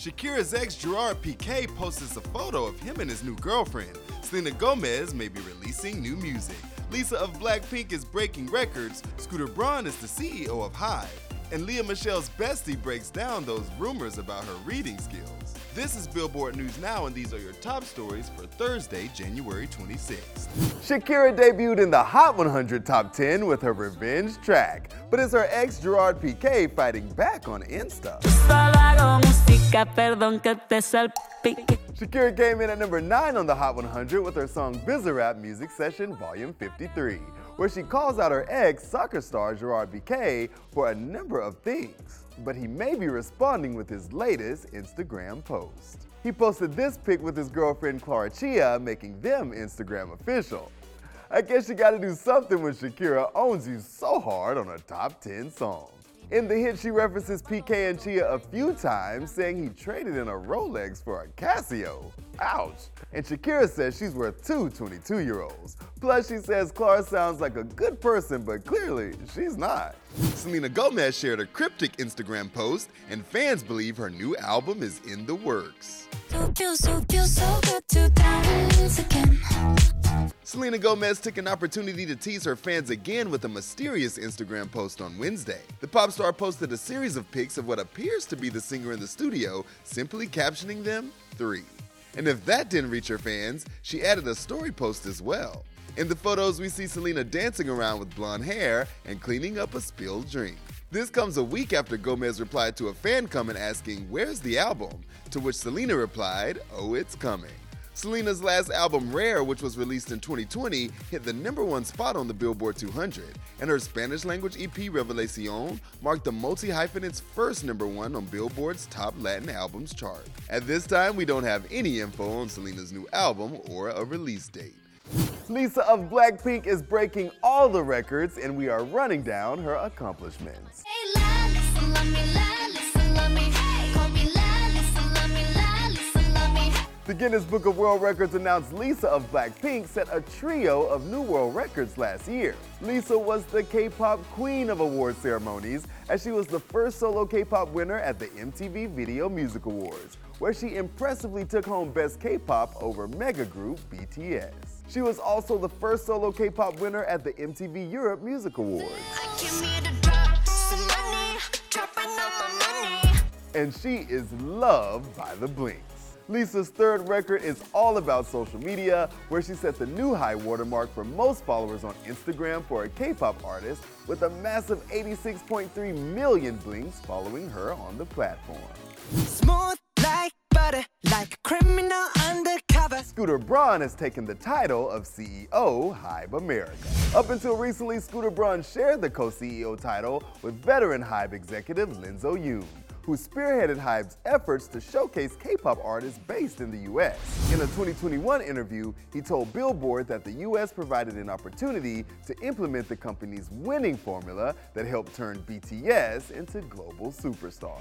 Shakira's ex Gerard Piqué posts a photo of him and his new girlfriend. Selena Gomez may be releasing new music. Lisa of Blackpink is breaking records. Scooter Braun is the CEO of Hybe. And Lea Michele's bestie breaks down those rumors about her reading skills. This is Billboard News Now, and these are your top stories for Thursday, January 26th. Shakira debuted in the Hot 100 Top 10 with her revenge track, but it's her ex Gerard Piqué fighting back on Insta. Shakira came in at number 9 on the Hot 100 with her song Bizarrap Music Session Volume 53, where she calls out her ex, soccer star Gerard Piqué, for a number of things. But he may be responding with his latest Instagram post. He posted this pic with his girlfriend Clara Chia, making them Instagram official. I guess you gotta do something when Shakira owns you so hard on a top 10 song. In the hit, she references Piqué and Chia a few times, saying he traded in a Rolex for a Casio. Ouch. And Shakira says she's worth two 22 year olds. Plus, she says Clara sounds like a good person, but clearly she's not. Selena Gomez shared a cryptic Instagram post, and fans believe her new album is in the works. Selena Gomez took an opportunity to tease her fans again with a mysterious Instagram post on Wednesday. The pop star posted a series of pics of what appears to be the singer in the studio, simply captioning them three. And if that didn't reach her fans, she added a story post as well. In the photos, we see Selena dancing around with blonde hair and cleaning up a spilled drink. This comes a week after Gomez replied to a fan comment asking, Where's the album? To which Selena replied, Oh, it's coming. Selena's last album, Rare, which was released in 2020, hit the number one spot on the Billboard 200, and her Spanish language EP, Revelacion, marked the multi hyphenate's first number one on Billboard's top Latin albums chart. At this time, we don't have any info on Selena's new album or a release date. Lisa of Blackpink is breaking all the records, and we are running down her accomplishments. The Guinness Book of World Records announced Lisa of Blackpink set a trio of new world records last year. Lisa was the K-pop queen of award ceremonies as she was the first solo K-pop winner at the MTV Video Music Awards, where she impressively took home Best K-pop over mega group BTS. She was also the first solo K-pop winner at the MTV Europe Music Awards. And she is loved by the Blinks. Lisa's third record is all about social media, where she set the new high watermark for most followers on Instagram for a K-pop artist with a massive 86.3 million blinks following her on the platform. Smooth like butter, like criminal undercover. Scooter Braun has taken the title of CEO Hybe America. Up until recently, Scooter Braun shared the co-CEO title with veteran Hybe executive Lenzo Yoon who spearheaded Hybe's efforts to showcase K-pop artists based in the US. In a 2021 interview, he told Billboard that the US provided an opportunity to implement the company's winning formula that helped turn BTS into global superstars.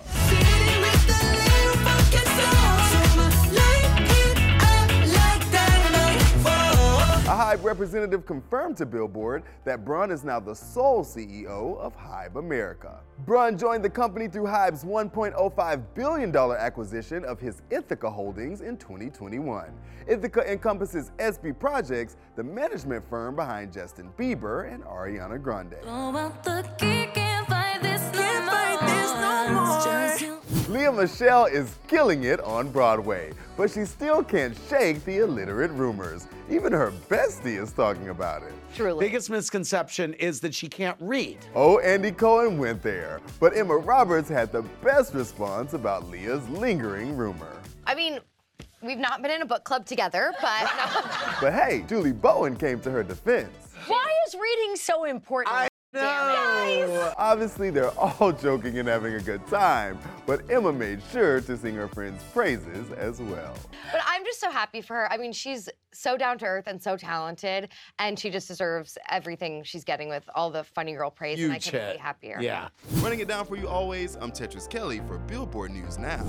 A representative confirmed to Billboard that Braun is now the sole CEO of Hybe America. Braun joined the company through Hybe's $1.05 billion acquisition of his Ithaca Holdings in 2021. Ithaca encompasses SB Projects, the management firm behind Justin Bieber and Ariana Grande. Lea Michele is killing it on Broadway, but she still can't shake the illiterate rumors. Even her bestie is talking about it. Truly. Biggest misconception is that she can't read. Oh, Andy Cohen went there, but Emma Roberts had the best response about Lea's lingering rumor. I mean, we've not been in a book club together, but. but hey, Julie Bowen came to her defense. Why is reading so important? I No! Obviously, they're all joking and having a good time, but Emma made sure to sing her friend's praises as well. But I'm just so happy for her. I mean, she's so down to earth and so talented, and she just deserves everything she's getting with all the funny girl praise, and I Huge couldn't hit. be happier. Yeah. Running it down for you always, I'm Tetris Kelly for Billboard News Now.